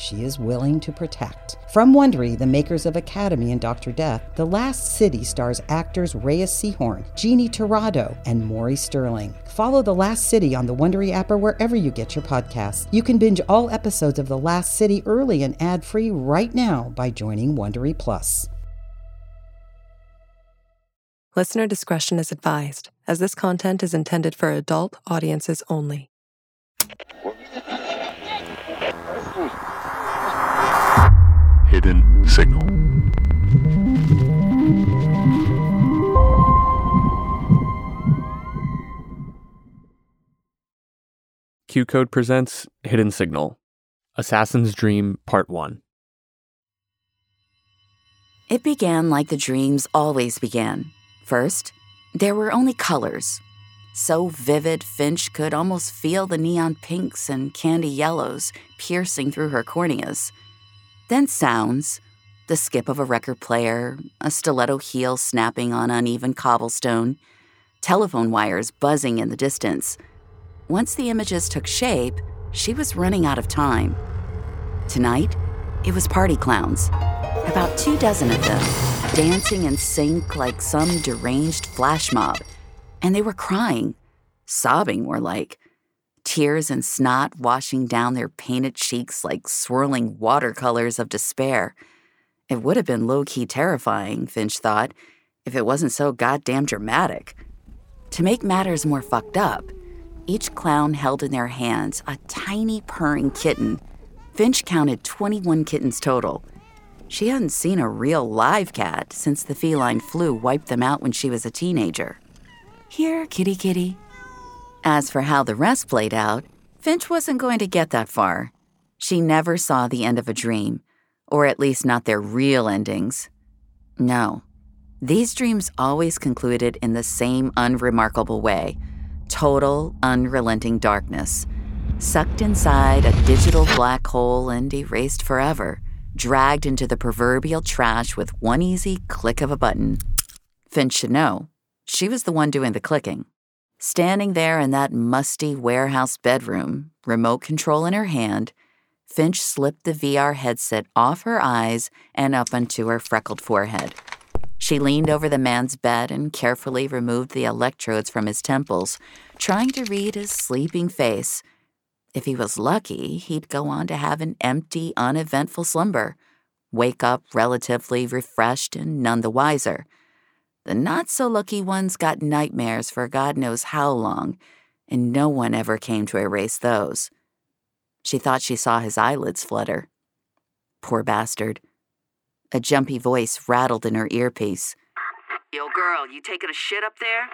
she is willing to protect. From Wondery, the makers of Academy and Dr. Death, The Last City stars actors Reyes Sehorn, Jeannie Torrado, and Maury Sterling. Follow The Last City on the Wondery app or wherever you get your podcasts. You can binge all episodes of The Last City early and ad-free right now by joining Wondery Plus. Listener discretion is advised, as this content is intended for adult audiences only. Hidden Signal. QCODE presents Hidden Signal Assassin's Dream Part 1. It began like the dreams always began. First, there were only colors. So vivid, Finch could almost feel the neon pinks and candy yellows piercing through her corneas. Then sounds the skip of a record player, a stiletto heel snapping on uneven cobblestone, telephone wires buzzing in the distance. Once the images took shape, she was running out of time. Tonight, it was party clowns, about two dozen of them, dancing in sync like some deranged flash mob. And they were crying, sobbing more like, tears and snot washing down their painted cheeks like swirling watercolors of despair. It would have been low key terrifying, Finch thought, if it wasn't so goddamn dramatic. To make matters more fucked up, each clown held in their hands a tiny purring kitten. Finch counted 21 kittens total. She hadn't seen a real live cat since the feline flu wiped them out when she was a teenager. Here, kitty kitty. As for how the rest played out, Finch wasn't going to get that far. She never saw the end of a dream, or at least not their real endings. No, these dreams always concluded in the same unremarkable way total, unrelenting darkness. Sucked inside a digital black hole and erased forever, dragged into the proverbial trash with one easy click of a button. Finch should know. She was the one doing the clicking. Standing there in that musty warehouse bedroom, remote control in her hand, Finch slipped the VR headset off her eyes and up onto her freckled forehead. She leaned over the man's bed and carefully removed the electrodes from his temples, trying to read his sleeping face. If he was lucky, he'd go on to have an empty, uneventful slumber, wake up relatively refreshed and none the wiser. The not so lucky ones got nightmares for God knows how long, and no one ever came to erase those. She thought she saw his eyelids flutter. Poor bastard. A jumpy voice rattled in her earpiece. Yo, girl, you taking a shit up there?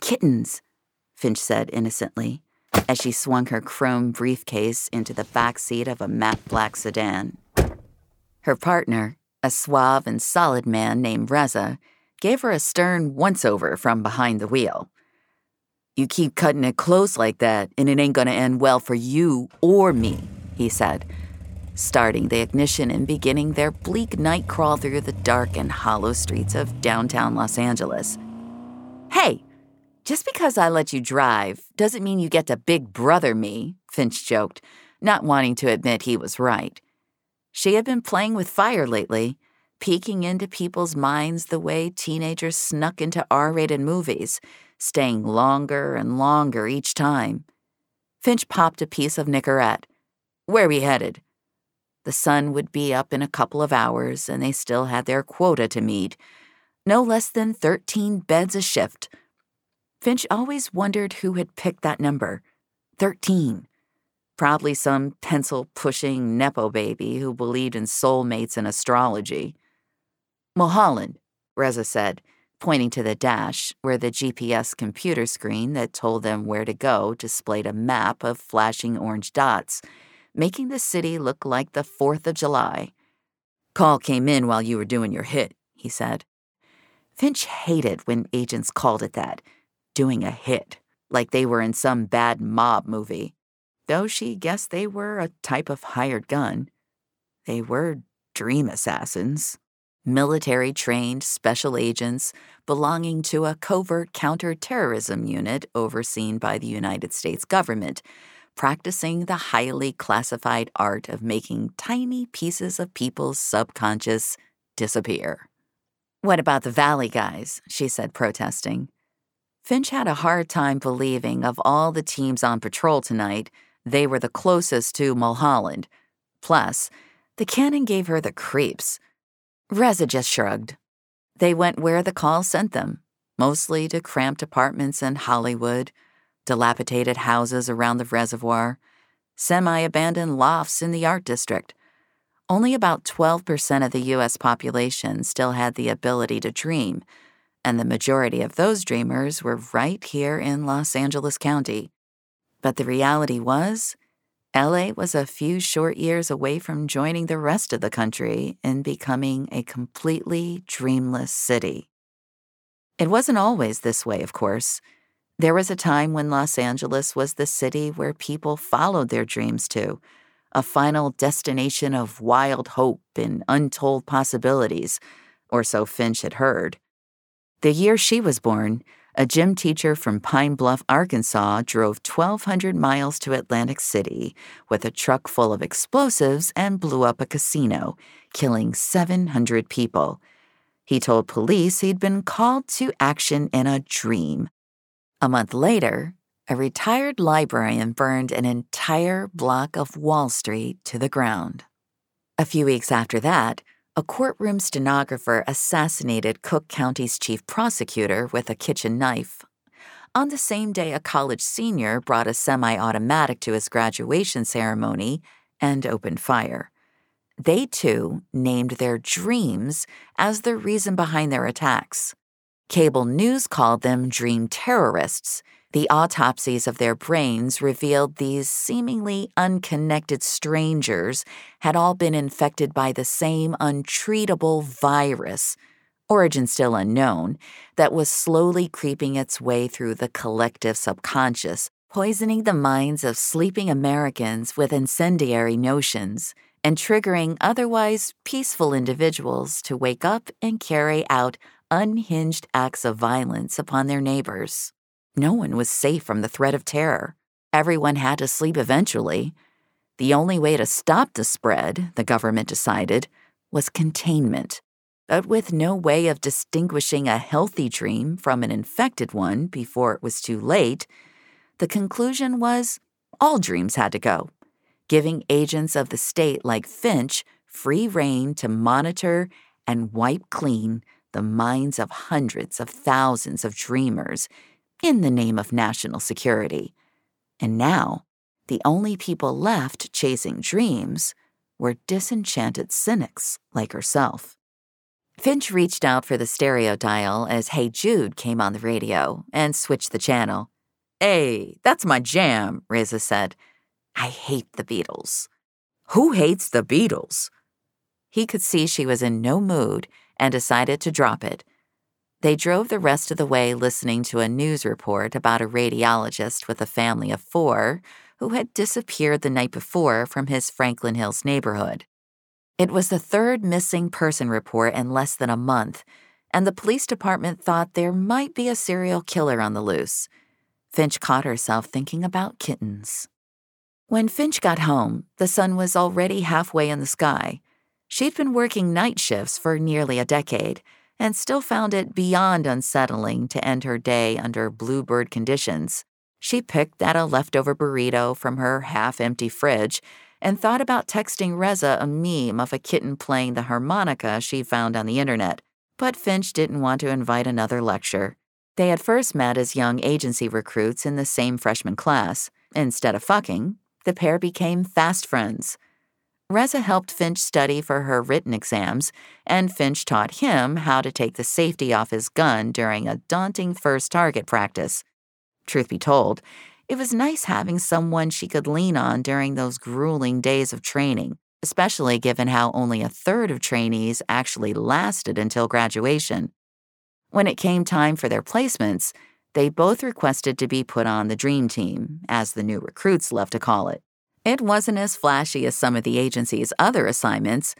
Kittens, Finch said innocently, as she swung her chrome briefcase into the back seat of a matte black sedan. Her partner, a suave and solid man named Reza, gave her a stern once over from behind the wheel. You keep cutting it close like that, and it ain't gonna end well for you or me, he said starting the ignition and beginning their bleak night crawl through the dark and hollow streets of downtown Los Angeles. Hey, just because I let you drive doesn't mean you get to big brother me, Finch joked, not wanting to admit he was right. She had been playing with fire lately, peeking into people's minds the way teenagers snuck into R rated movies, staying longer and longer each time. Finch popped a piece of Nicorette. Where we headed? The sun would be up in a couple of hours, and they still had their quota to meet no less than 13 beds a shift. Finch always wondered who had picked that number 13. Probably some pencil pushing Nepo baby who believed in soulmates and astrology. Mulholland, Reza said, pointing to the dash where the GPS computer screen that told them where to go displayed a map of flashing orange dots making the city look like the 4th of July. Call came in while you were doing your hit, he said. Finch hated when agents called it that, doing a hit, like they were in some bad mob movie, though she guessed they were a type of hired gun. They were dream assassins, military trained special agents belonging to a covert counterterrorism unit overseen by the United States government, practicing the highly classified art of making tiny pieces of people's subconscious disappear. What about the Valley guys? she said, protesting. Finch had a hard time believing of all the teams on patrol tonight, they were the closest to Mulholland. Plus, the cannon gave her the creeps. Reza just shrugged. They went where the call sent them, mostly to cramped apartments in Hollywood, dilapidated houses around the reservoir, semi abandoned lofts in the art district. Only about 12% of the U.S. population still had the ability to dream, and the majority of those dreamers were right here in Los Angeles County. But the reality was, LA was a few short years away from joining the rest of the country in becoming a completely dreamless city. It wasn't always this way, of course. There was a time when Los Angeles was the city where people followed their dreams to, a final destination of wild hope and untold possibilities, or so Finch had heard. The year she was born, a gym teacher from Pine Bluff, Arkansas, drove 1,200 miles to Atlantic City with a truck full of explosives and blew up a casino, killing 700 people. He told police he'd been called to action in a dream. A month later, a retired librarian burned an entire block of Wall Street to the ground. A few weeks after that, a courtroom stenographer assassinated Cook County's chief prosecutor with a kitchen knife. On the same day, a college senior brought a semi automatic to his graduation ceremony and opened fire. They too named their dreams as the reason behind their attacks. Cable news called them dream terrorists the autopsies of their brains revealed these seemingly unconnected strangers had all been infected by the same untreatable virus, origin still unknown, that was slowly creeping its way through the collective subconscious, poisoning the minds of sleeping Americans with incendiary notions and triggering otherwise peaceful individuals to wake up and carry out unhinged acts of violence upon their neighbors. No one was safe from the threat of terror. Everyone had to sleep eventually. The only way to stop the spread, the government decided, was containment. But with no way of distinguishing a healthy dream from an infected one before it was too late, the conclusion was all dreams had to go, giving agents of the state like Finch free rein to monitor and wipe clean the minds of hundreds of thousands of dreamers in the name of national security. And now, the only people left chasing dreams were disenchanted cynics like herself. Finch reached out for the stereo dial as Hey Jude came on the radio and switched the channel. Hey, that's my jam, Reza said. I hate the Beatles. Who hates the Beatles? He could see she was in no mood and decided to drop it. They drove the rest of the way listening to a news report about a radiologist with a family of four who had disappeared the night before from his Franklin Hills neighborhood. It was the third missing person report in less than a month, and the police department thought there might be a serial killer on the loose. Finch caught herself thinking about kittens. When Finch got home, the sun was already halfway in the sky. She'd been working night shifts for nearly a decade and still found it beyond unsettling to end her day under bluebird conditions. She picked at a leftover burrito from her half empty fridge and thought about texting Reza a meme of a kitten playing the harmonica she found on the internet. But Finch didn't want to invite another lecture. They had first met as young agency recruits in the same freshman class. Instead of fucking, the pair became fast friends. Reza helped Finch study for her written exams, and Finch taught him how to take the safety off his gun during a daunting first target practice. Truth be told, It was nice having someone she could lean on during those grueling days of training, especially given how only a third of trainees actually lasted until graduation. When it came time for their placements, they both requested to be put on the Dream Team, as the new recruits love to call it. It wasn't as flashy as some of the agency's other assignments,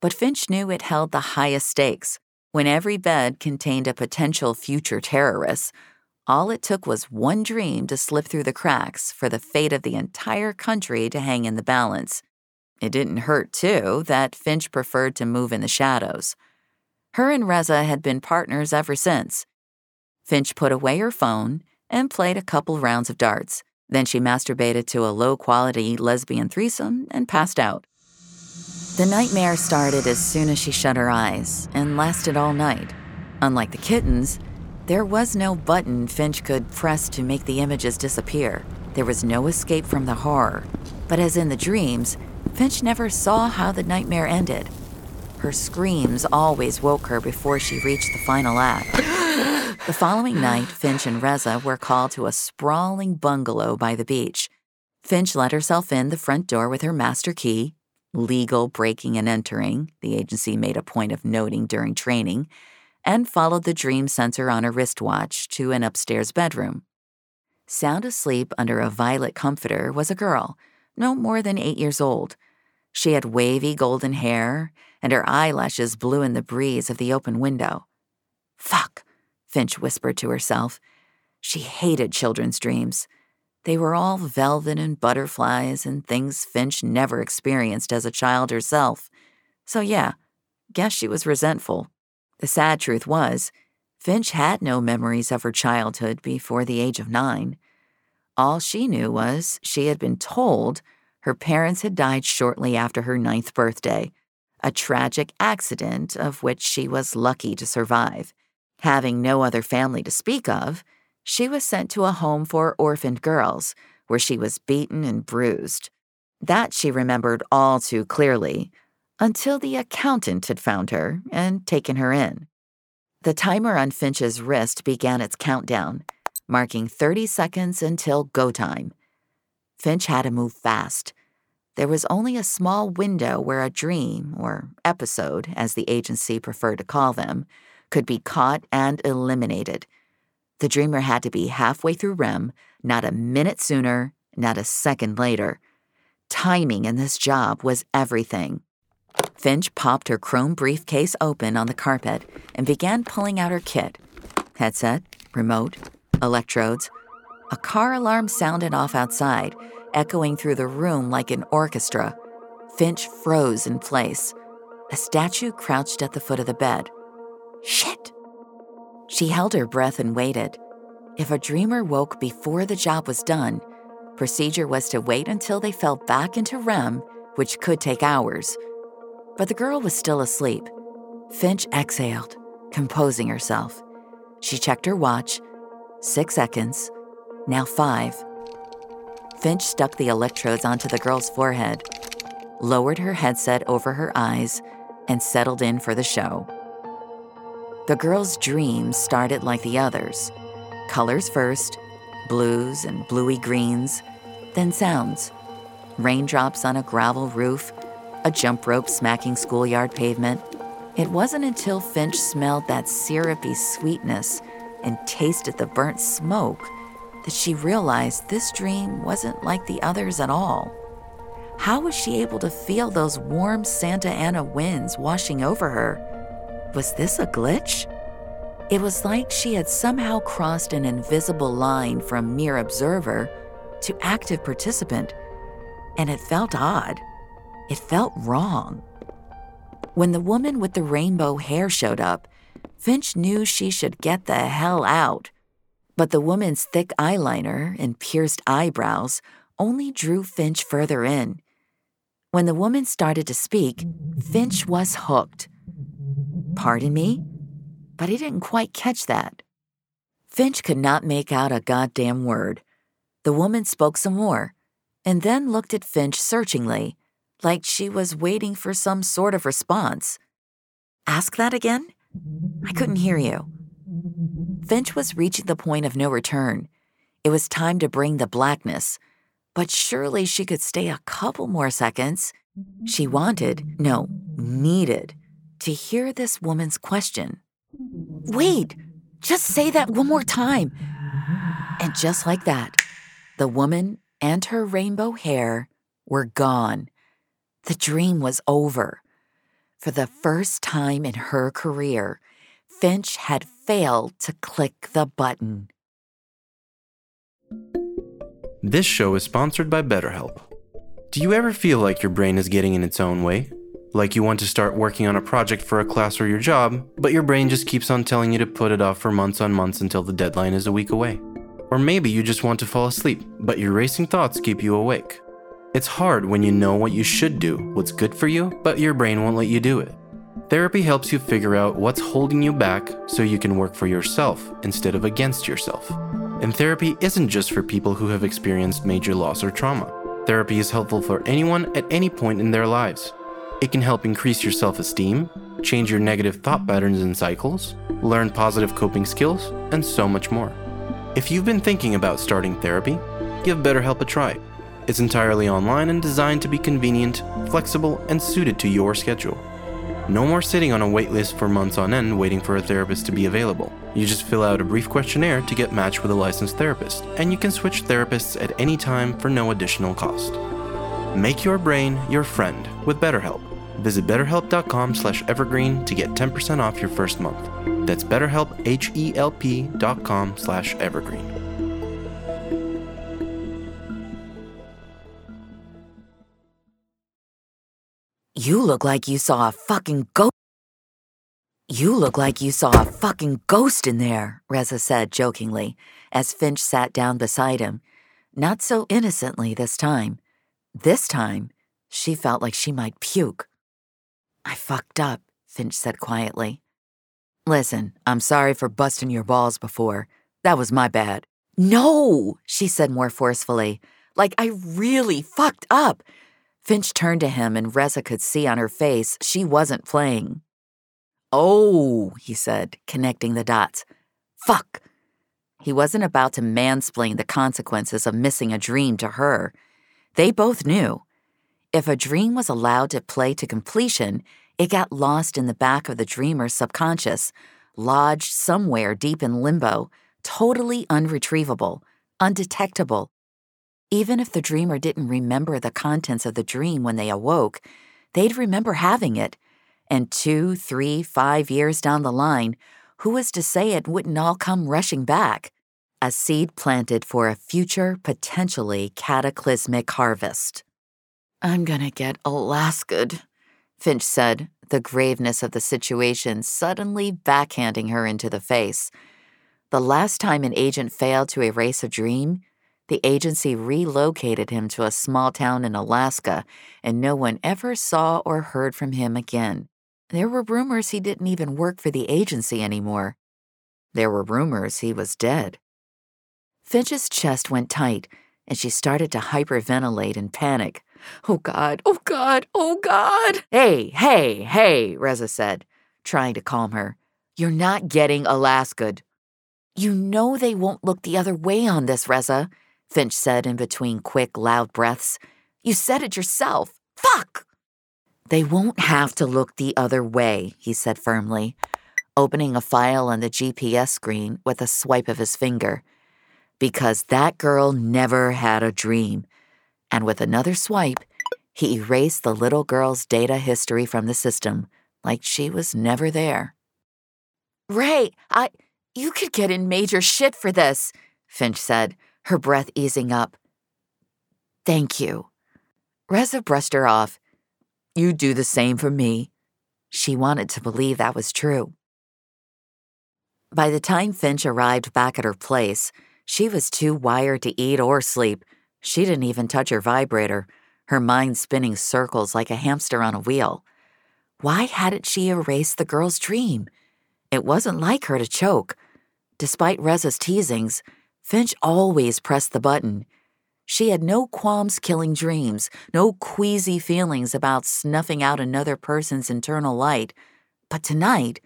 but Finch knew it held the highest stakes. When every bed contained a potential future terrorist, all it took was one dream to slip through the cracks for the fate of the entire country to hang in the balance. It didn't hurt, too, that Finch preferred to move in the shadows. Her and Reza had been partners ever since. Finch put away her phone and played a couple rounds of darts. Then she masturbated to a low quality lesbian threesome and passed out. The nightmare started as soon as she shut her eyes and lasted all night. Unlike the kittens, there was no button Finch could press to make the images disappear. There was no escape from the horror. But as in the dreams, Finch never saw how the nightmare ended. Her screams always woke her before she reached the final act. the following night, Finch and Reza were called to a sprawling bungalow by the beach. Finch let herself in the front door with her master key, legal breaking and entering, the agency made a point of noting during training, and followed the dream sensor on her wristwatch to an upstairs bedroom. Sound asleep under a violet comforter was a girl, no more than eight years old. She had wavy golden hair, and her eyelashes blew in the breeze of the open window. Fuck, Finch whispered to herself. She hated children's dreams. They were all velvet and butterflies and things Finch never experienced as a child herself. So, yeah, guess she was resentful. The sad truth was, Finch had no memories of her childhood before the age of nine. All she knew was she had been told her parents had died shortly after her ninth birthday, a tragic accident of which she was lucky to survive. Having no other family to speak of, she was sent to a home for orphaned girls, where she was beaten and bruised. That she remembered all too clearly, until the accountant had found her and taken her in. The timer on Finch's wrist began its countdown, marking 30 seconds until go time. Finch had to move fast. There was only a small window where a dream, or episode, as the agency preferred to call them, could be caught and eliminated. The dreamer had to be halfway through REM, not a minute sooner, not a second later. Timing in this job was everything. Finch popped her chrome briefcase open on the carpet and began pulling out her kit headset, remote, electrodes. A car alarm sounded off outside, echoing through the room like an orchestra. Finch froze in place. A statue crouched at the foot of the bed. Shit! She held her breath and waited. If a dreamer woke before the job was done, procedure was to wait until they fell back into REM, which could take hours. But the girl was still asleep. Finch exhaled, composing herself. She checked her watch. Six seconds. Now five. Finch stuck the electrodes onto the girl's forehead, lowered her headset over her eyes, and settled in for the show. The girl's dreams started like the others colors first, blues and bluey greens, then sounds. Raindrops on a gravel roof, a jump rope smacking schoolyard pavement. It wasn't until Finch smelled that syrupy sweetness and tasted the burnt smoke that she realized this dream wasn't like the others at all. How was she able to feel those warm Santa Ana winds washing over her? Was this a glitch? It was like she had somehow crossed an invisible line from mere observer to active participant, and it felt odd. It felt wrong. When the woman with the rainbow hair showed up, Finch knew she should get the hell out. But the woman's thick eyeliner and pierced eyebrows only drew Finch further in. When the woman started to speak, Finch was hooked. Pardon me? But he didn't quite catch that. Finch could not make out a goddamn word. The woman spoke some more, and then looked at Finch searchingly like she was waiting for some sort of response. Ask that again? I couldn't hear you. Finch was reaching the point of no return. It was time to bring the blackness, but surely she could stay a couple more seconds. She wanted, no, needed, to hear this woman's question. Wait, just say that one more time. And just like that, the woman and her rainbow hair were gone. The dream was over. For the first time in her career, Finch had failed to click the button. This show is sponsored by BetterHelp. Do you ever feel like your brain is getting in its own way? Like you want to start working on a project for a class or your job, but your brain just keeps on telling you to put it off for months on months until the deadline is a week away? Or maybe you just want to fall asleep, but your racing thoughts keep you awake. It's hard when you know what you should do, what's good for you, but your brain won't let you do it. Therapy helps you figure out what's holding you back so you can work for yourself instead of against yourself. And therapy isn't just for people who have experienced major loss or trauma. Therapy is helpful for anyone at any point in their lives. It can help increase your self esteem, change your negative thought patterns and cycles, learn positive coping skills, and so much more. If you've been thinking about starting therapy, give BetterHelp a try. It's entirely online and designed to be convenient, flexible, and suited to your schedule. No more sitting on a waitlist for months on end waiting for a therapist to be available. You just fill out a brief questionnaire to get matched with a licensed therapist, and you can switch therapists at any time for no additional cost. Make your brain your friend with BetterHelp. Visit betterhelp.com/evergreen to get 10% off your first month. That's betterhelp h e l p.com/evergreen. You look like you saw a fucking ghost. You look like you saw a fucking ghost in there, Reza said jokingly, as Finch sat down beside him. Not so innocently this time. This time, she felt like she might puke. I fucked up, Finch said quietly. Listen, I'm sorry for busting your balls before. That was my bad. No, she said more forcefully. Like I really fucked up. Finch turned to him, and Reza could see on her face she wasn't playing. Oh, he said, connecting the dots. Fuck. He wasn't about to mansplain the consequences of missing a dream to her. They both knew. If a dream was allowed to play to completion, it got lost in the back of the dreamer's subconscious, lodged somewhere deep in limbo, totally unretrievable, undetectable, even if the dreamer didn't remember the contents of the dream when they awoke, they'd remember having it. And two, three, five years down the line, who was to say it wouldn't all come rushing back? A seed planted for a future, potentially cataclysmic harvest. I'm gonna get Alaska'd, Finch said, the graveness of the situation suddenly backhanding her into the face. The last time an agent failed to erase a dream, the agency relocated him to a small town in Alaska, and no one ever saw or heard from him again. There were rumors he didn't even work for the agency anymore. There were rumors he was dead. Finch's chest went tight, and she started to hyperventilate in panic. Oh God, oh God, oh God. Hey, hey, hey, Reza said, trying to calm her. You're not getting Alaska'd. You know they won't look the other way on this, Reza. Finch said in between quick, loud breaths. You said it yourself. Fuck! They won't have to look the other way, he said firmly, opening a file on the GPS screen with a swipe of his finger. Because that girl never had a dream. And with another swipe, he erased the little girl's data history from the system, like she was never there. Ray, I. You could get in major shit for this, Finch said, her breath easing up. Thank you. Reza brushed her off. You do the same for me. She wanted to believe that was true. By the time Finch arrived back at her place, she was too wired to eat or sleep. She didn't even touch her vibrator, her mind spinning circles like a hamster on a wheel. Why hadn't she erased the girl's dream? It wasn't like her to choke. Despite Reza's teasings, Finch always pressed the button. She had no qualms killing dreams, no queasy feelings about snuffing out another person's internal light. But tonight,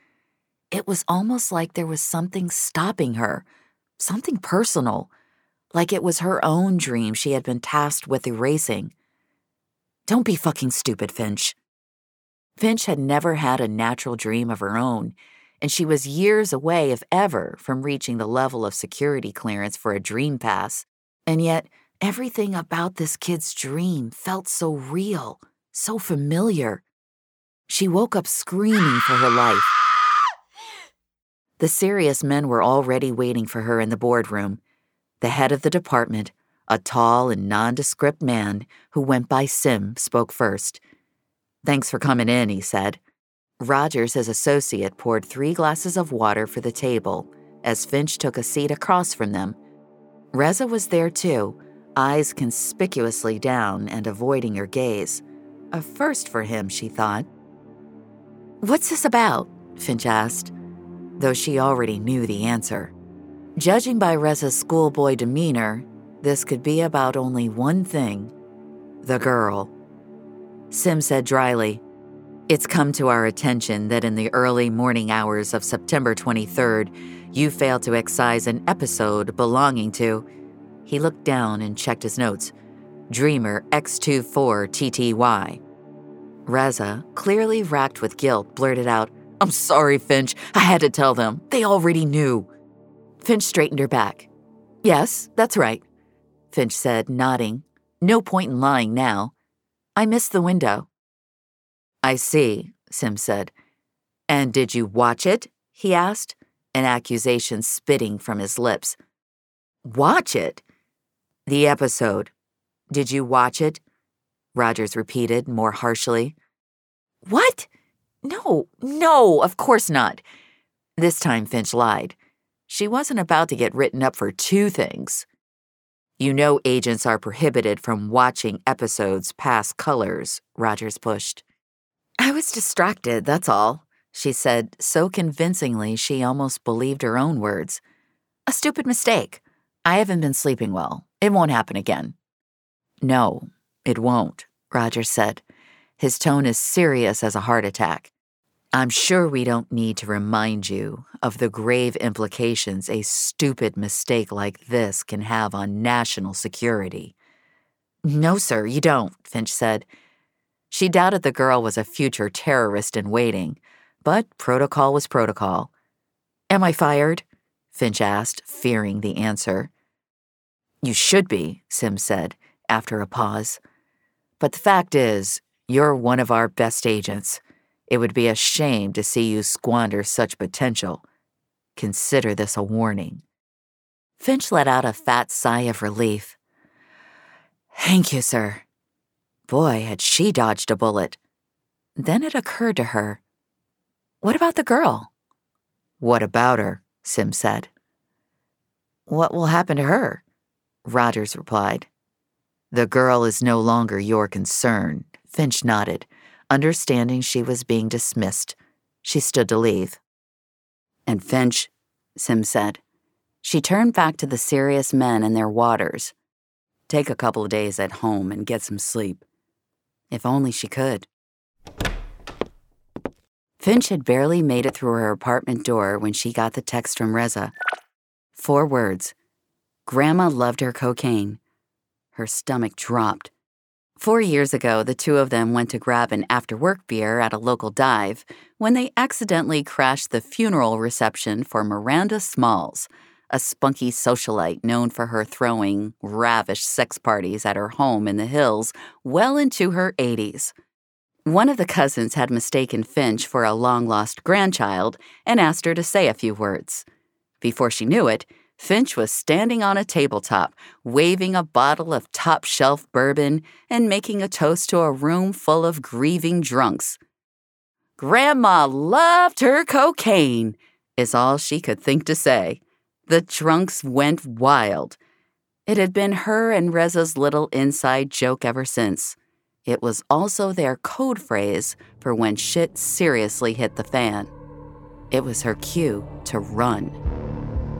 it was almost like there was something stopping her, something personal, like it was her own dream she had been tasked with erasing. Don't be fucking stupid, Finch. Finch had never had a natural dream of her own, and she was years away, if ever, from reaching the level of security clearance for a dream pass. And yet, everything about this kid's dream felt so real, so familiar. She woke up screaming for her life. The serious men were already waiting for her in the boardroom. The head of the department, a tall and nondescript man who went by Sim, spoke first. Thanks for coming in, he said. Rogers, his associate, poured three glasses of water for the table as Finch took a seat across from them. Reza was there too, eyes conspicuously down and avoiding her gaze. A first for him, she thought. What's this about? Finch asked, though she already knew the answer. Judging by Reza's schoolboy demeanor, this could be about only one thing the girl. Sim said dryly, It's come to our attention that in the early morning hours of September 23rd, you failed to excise an episode belonging to. He looked down and checked his notes. Dreamer X24TTY. Reza, clearly racked with guilt, blurted out, I'm sorry, Finch. I had to tell them. They already knew. Finch straightened her back. Yes, that's right, Finch said, nodding. No point in lying now. I missed the window. I see, Sim said. And did you watch it? he asked, an accusation spitting from his lips. Watch it? The episode. Did you watch it? Rogers repeated more harshly. What? No, no, of course not. This time Finch lied. She wasn't about to get written up for two things. You know agents are prohibited from watching episodes past colors, Rogers pushed. I was distracted, that's all, she said so convincingly she almost believed her own words. A stupid mistake. I haven't been sleeping well. It won't happen again. No, it won't, Rogers said. His tone as serious as a heart attack. I'm sure we don't need to remind you of the grave implications a stupid mistake like this can have on national security. No, sir, you don't, Finch said. She doubted the girl was a future terrorist in waiting, but protocol was protocol. Am I fired? Finch asked, fearing the answer. You should be, Sim said, after a pause. But the fact is, you're one of our best agents. It would be a shame to see you squander such potential. Consider this a warning. Finch let out a fat sigh of relief. Thank you, sir. Boy, had she dodged a bullet. Then it occurred to her What about the girl? What about her? Sim said. What will happen to her? Rogers replied. The girl is no longer your concern, Finch nodded understanding she was being dismissed. She stood to leave. And Finch, Sim said. She turned back to the serious men and their waters. Take a couple of days at home and get some sleep. If only she could. Finch had barely made it through her apartment door when she got the text from Reza. Four words Grandma loved her cocaine. Her stomach dropped. Four years ago, the two of them went to grab an after work beer at a local dive when they accidentally crashed the funeral reception for Miranda Smalls, a spunky socialite known for her throwing ravish sex parties at her home in the hills well into her 80s. One of the cousins had mistaken Finch for a long lost grandchild and asked her to say a few words. Before she knew it, Finch was standing on a tabletop, waving a bottle of top shelf bourbon and making a toast to a room full of grieving drunks. Grandma loved her cocaine, is all she could think to say. The drunks went wild. It had been her and Reza's little inside joke ever since. It was also their code phrase for when shit seriously hit the fan. It was her cue to run.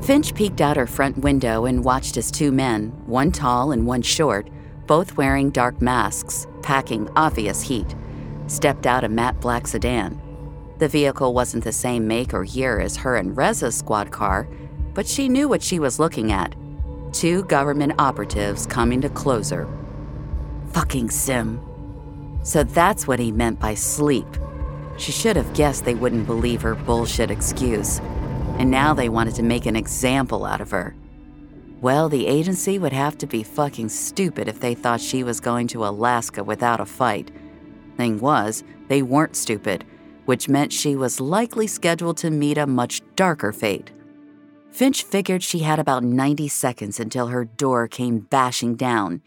Finch peeked out her front window and watched as two men, one tall and one short, both wearing dark masks, packing obvious heat, stepped out a matte black sedan. The vehicle wasn't the same make or year as her and Reza's squad car, but she knew what she was looking at. Two government operatives coming to close her. Fucking Sim. So that's what he meant by sleep. She should have guessed they wouldn't believe her bullshit excuse. And now they wanted to make an example out of her. Well, the agency would have to be fucking stupid if they thought she was going to Alaska without a fight. Thing was, they weren't stupid, which meant she was likely scheduled to meet a much darker fate. Finch figured she had about 90 seconds until her door came bashing down.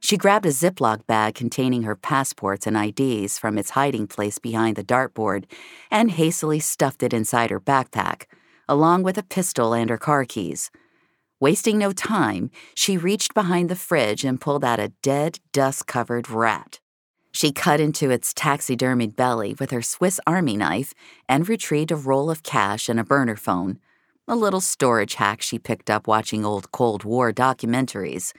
She grabbed a Ziploc bag containing her passports and IDs from its hiding place behind the dartboard and hastily stuffed it inside her backpack, along with a pistol and her car keys. Wasting no time, she reached behind the fridge and pulled out a dead, dust covered rat. She cut into its taxidermied belly with her Swiss Army knife and retrieved a roll of cash and a burner phone, a little storage hack she picked up watching old Cold War documentaries.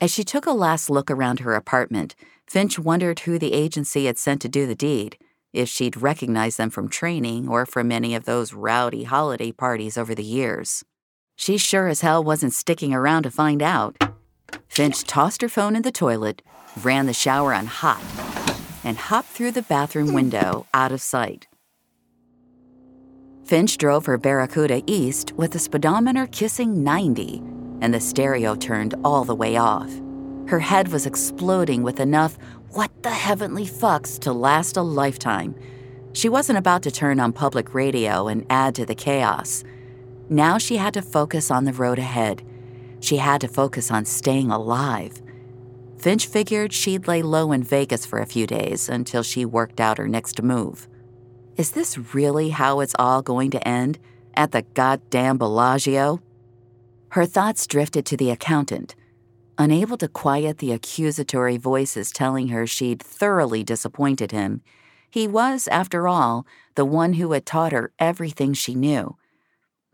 As she took a last look around her apartment, Finch wondered who the agency had sent to do the deed, if she'd recognized them from training or from any of those rowdy holiday parties over the years. She sure as hell wasn't sticking around to find out. Finch tossed her phone in the toilet, ran the shower on hot, and hopped through the bathroom window out of sight. Finch drove her Barracuda east with the speedometer kissing 90 and the stereo turned all the way off. Her head was exploding with enough what the heavenly fucks to last a lifetime. She wasn't about to turn on public radio and add to the chaos. Now she had to focus on the road ahead. She had to focus on staying alive. Finch figured she'd lay low in Vegas for a few days until she worked out her next move. Is this really how it's all going to end? At the goddamn Bellagio? Her thoughts drifted to the accountant. Unable to quiet the accusatory voices telling her she'd thoroughly disappointed him, he was, after all, the one who had taught her everything she knew.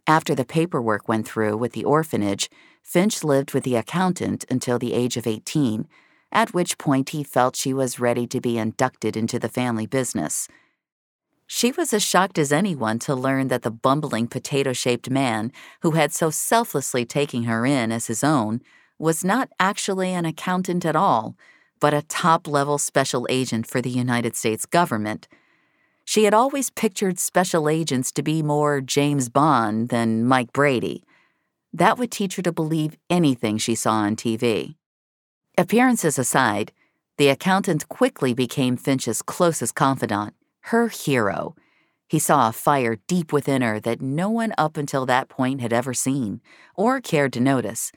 After the paperwork went through with the orphanage, Finch lived with the accountant until the age of 18, at which point he felt she was ready to be inducted into the family business. She was as shocked as anyone to learn that the bumbling potato shaped man who had so selflessly taken her in as his own was not actually an accountant at all, but a top level special agent for the United States government. She had always pictured special agents to be more James Bond than Mike Brady. That would teach her to believe anything she saw on TV. Appearances aside, the accountant quickly became Finch's closest confidant, her hero. He saw a fire deep within her that no one up until that point had ever seen or cared to notice.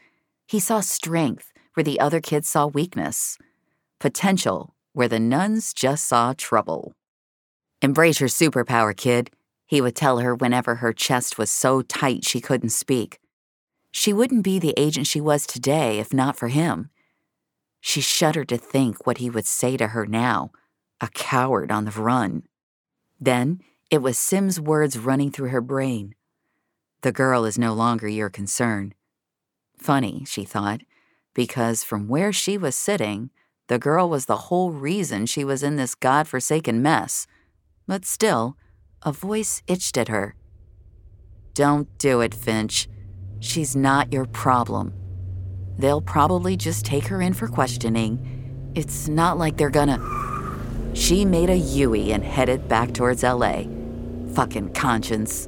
He saw strength where the other kids saw weakness, potential where the nuns just saw trouble. Embrace your superpower, kid, he would tell her whenever her chest was so tight she couldn't speak. She wouldn't be the agent she was today if not for him. She shuddered to think what he would say to her now, a coward on the run. Then it was Sim's words running through her brain. The girl is no longer your concern. Funny, she thought, because from where she was sitting, the girl was the whole reason she was in this god-forsaken mess. But still, a voice itched at her. Don't do it, Finch. She's not your problem. They'll probably just take her in for questioning. It's not like they're gonna. She made a Yui and headed back towards LA. Fucking conscience.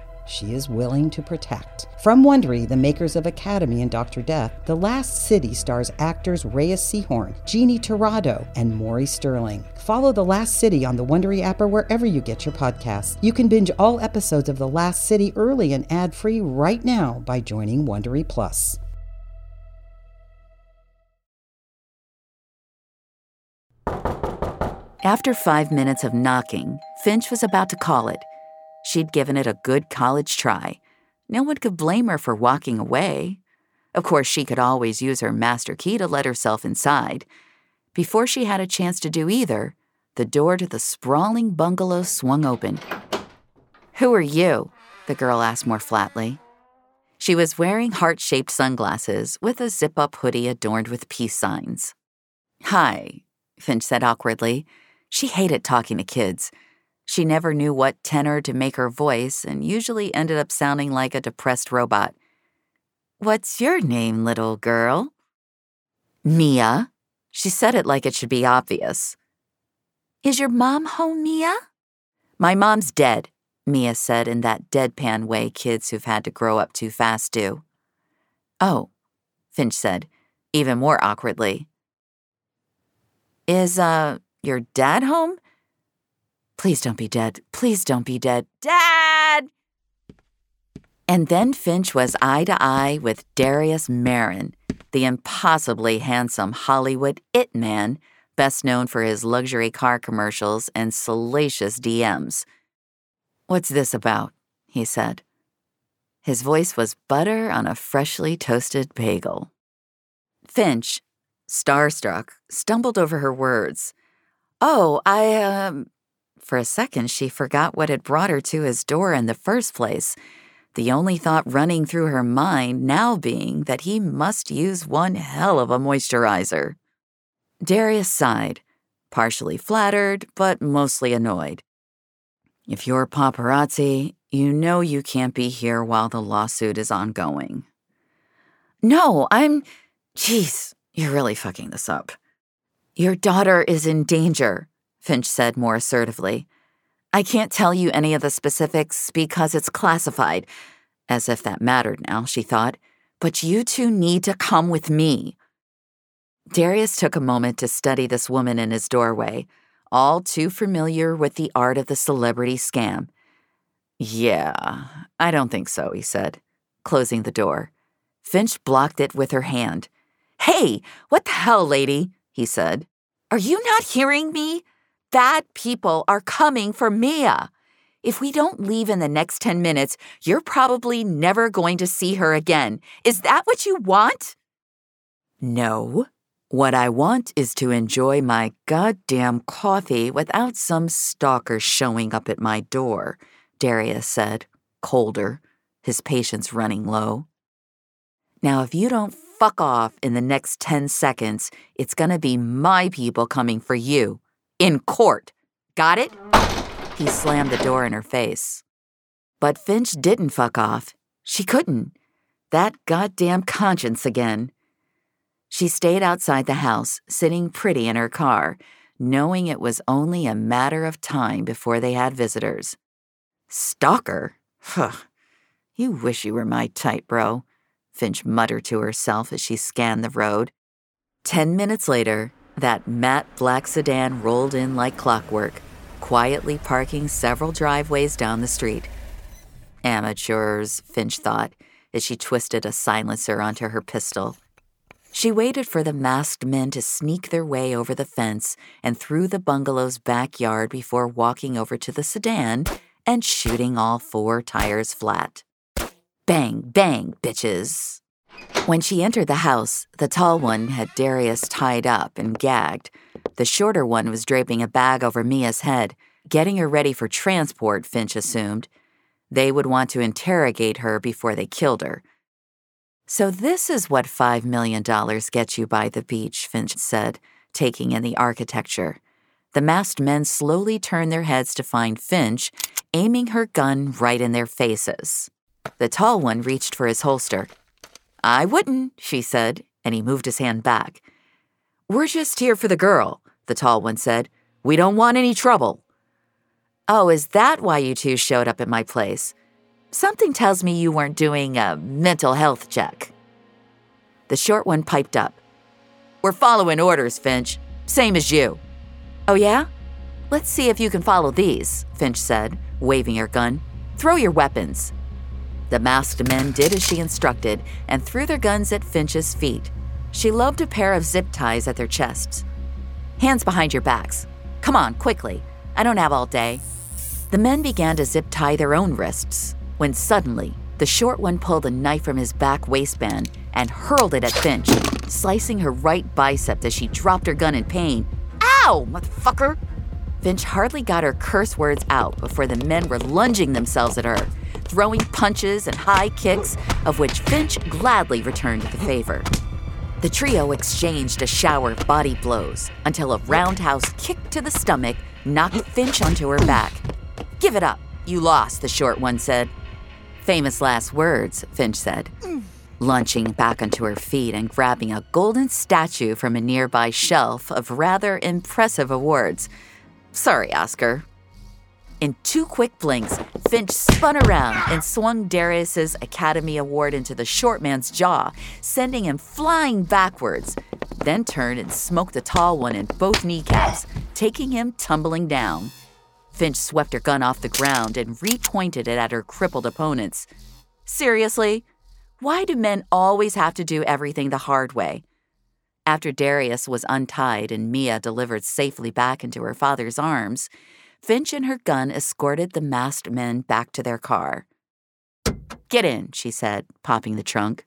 she is willing to protect. From Wondery, the makers of Academy and Dr. Death, The Last City stars actors Reyes Sehorn, Jeannie Torrado, and Maury Sterling. Follow The Last City on the Wondery app or wherever you get your podcasts. You can binge all episodes of The Last City early and ad-free right now by joining Wondery Plus. After five minutes of knocking, Finch was about to call it. She'd given it a good college try. no one could blame her for walking away. Of course, she could always use her master key to let herself inside. Before she had a chance to do either, the door to the sprawling bungalow swung open. Who are you? the girl asked more flatly. She was wearing heart shaped sunglasses with a zip up hoodie adorned with peace signs. Hi, Finch said awkwardly. She hated talking to kids. She never knew what tenor to make her voice and usually ended up sounding like a depressed robot. What's your name, little girl? Mia. She said it like it should be obvious. Is your mom home, Mia? My mom's dead, Mia said in that deadpan way kids who've had to grow up too fast do. Oh, Finch said, even more awkwardly. Is, uh, your dad home? Please don't be dead. Please don't be dead. Dad! And then Finch was eye to eye with Darius Marin, the impossibly handsome Hollywood it man, best known for his luxury car commercials and salacious DMs. What's this about? he said. His voice was butter on a freshly toasted bagel. Finch, starstruck, stumbled over her words. Oh, I, um. For a second, she forgot what had brought her to his door in the first place, the only thought running through her mind now being that he must use one hell of a moisturizer. Darius sighed, partially flattered, but mostly annoyed. If you're paparazzi, you know you can't be here while the lawsuit is ongoing. No, I'm. Jeez, you're really fucking this up. Your daughter is in danger, Finch said more assertively. I can't tell you any of the specifics because it's classified. As if that mattered now, she thought. But you two need to come with me. Darius took a moment to study this woman in his doorway, all too familiar with the art of the celebrity scam. Yeah, I don't think so, he said, closing the door. Finch blocked it with her hand. Hey, what the hell, lady? he said. Are you not hearing me? Bad people are coming for Mia. If we don't leave in the next 10 minutes, you're probably never going to see her again. Is that what you want? No, what I want is to enjoy my goddamn coffee without some stalker showing up at my door, Darius said, colder, his patience running low. Now, if you don't fuck off in the next 10 seconds, it's gonna be my people coming for you. In court. Got it? He slammed the door in her face. But Finch didn't fuck off. She couldn't. That goddamn conscience again. She stayed outside the house, sitting pretty in her car, knowing it was only a matter of time before they had visitors. Stalker? Huh. You wish you were my type, bro, Finch muttered to herself as she scanned the road. Ten minutes later, that matte black sedan rolled in like clockwork, quietly parking several driveways down the street. Amateurs, Finch thought, as she twisted a silencer onto her pistol. She waited for the masked men to sneak their way over the fence and through the bungalow's backyard before walking over to the sedan and shooting all four tires flat. Bang, bang, bitches. When she entered the house, the tall one had Darius tied up and gagged. The shorter one was draping a bag over Mia's head, getting her ready for transport, Finch assumed. They would want to interrogate her before they killed her. So, this is what $5 million gets you by the beach, Finch said, taking in the architecture. The masked men slowly turned their heads to find Finch, aiming her gun right in their faces. The tall one reached for his holster. I wouldn't, she said, and he moved his hand back. We're just here for the girl, the tall one said. We don't want any trouble. Oh, is that why you two showed up at my place? Something tells me you weren't doing a mental health check. The short one piped up. We're following orders, Finch. Same as you. Oh, yeah? Let's see if you can follow these, Finch said, waving her gun. Throw your weapons. The masked men did as she instructed and threw their guns at Finch's feet. She loved a pair of zip ties at their chests. Hands behind your backs. Come on, quickly. I don't have all day. The men began to zip tie their own wrists when suddenly The short one pulled a knife from his back waistband and hurled it at Finch, slicing her right bicep as she dropped her gun in pain. Ow, motherfucker! Finch hardly got her curse words out before the men were lunging themselves at her, throwing punches and high kicks, of which Finch gladly returned the favor. The trio exchanged a shower of body blows until a roundhouse kick to the stomach knocked Finch onto her back. Give it up. You lost, the short one said. Famous last words, Finch said, launching back onto her feet and grabbing a golden statue from a nearby shelf of rather impressive awards. Sorry, Oscar. In two quick blinks, Finch spun around and swung Darius's Academy Award into the short man's jaw, sending him flying backwards, then turned and smoked the tall one in both kneecaps, taking him tumbling down. Finch swept her gun off the ground and repointed it at her crippled opponents. Seriously, why do men always have to do everything the hard way? After Darius was untied and Mia delivered safely back into her father's arms, Finch and her gun escorted the masked men back to their car. Get in, she said, popping the trunk.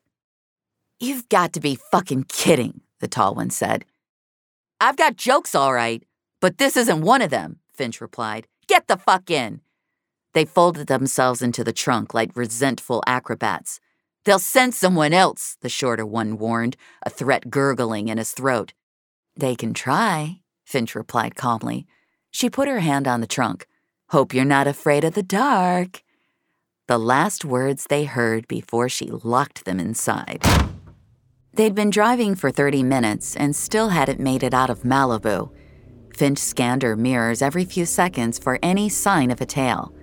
You've got to be fucking kidding, the tall one said. I've got jokes, all right, but this isn't one of them, Finch replied. Get the fuck in. They folded themselves into the trunk like resentful acrobats. They'll send someone else, the shorter one warned, a threat gurgling in his throat. They can try, Finch replied calmly. She put her hand on the trunk. Hope you're not afraid of the dark. The last words they heard before she locked them inside. They'd been driving for 30 minutes and still hadn't made it out of Malibu. Finch scanned her mirrors every few seconds for any sign of a tail.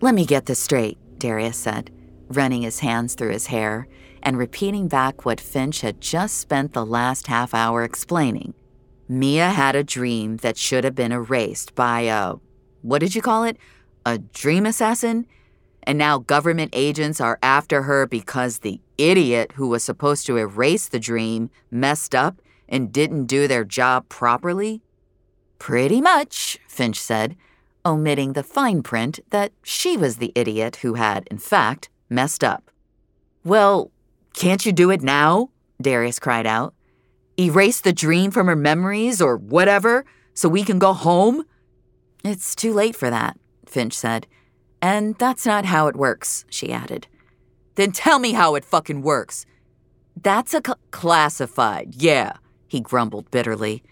Let me get this straight, Darius said, running his hands through his hair and repeating back what Finch had just spent the last half hour explaining. Mia had a dream that should have been erased by a, what did you call it? A dream assassin? And now government agents are after her because the idiot who was supposed to erase the dream messed up and didn't do their job properly? Pretty much, Finch said, omitting the fine print that she was the idiot who had, in fact, messed up. Well, can't you do it now? Darius cried out. Erase the dream from her memories or whatever so we can go home? It's too late for that, Finch said. And that's not how it works, she added. Then tell me how it fucking works. That's a cl- classified, yeah, he grumbled bitterly.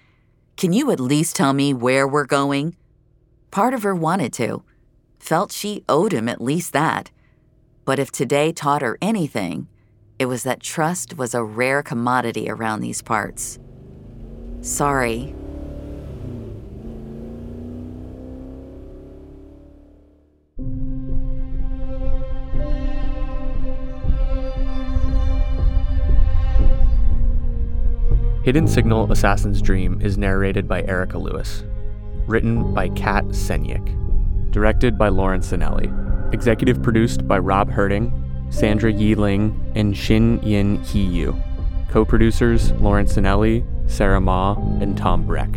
Can you at least tell me where we're going? Part of her wanted to, felt she owed him at least that. But if today taught her anything, it was that trust was a rare commodity around these parts. Sorry. Hidden Signal Assassin's Dream is narrated by Erica Lewis. Written by Kat Senyik. Directed by Lauren Sinelli. Executive produced by Rob Herting, Sandra Yee Ling, and Shin Yin Hee Yu. Co producers Lauren Sinelli, Sarah Ma, and Tom Breck.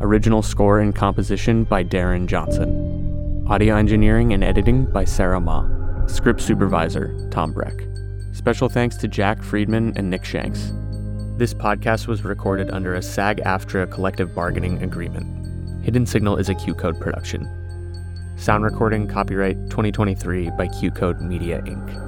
Original score and composition by Darren Johnson. Audio engineering and editing by Sarah Ma. Script supervisor Tom Breck. Special thanks to Jack Friedman and Nick Shanks. This podcast was recorded under a SAG AFTRA collective bargaining agreement. Hidden Signal is a QCODE production. Sound recording copyright 2023 by QCODE Media Inc.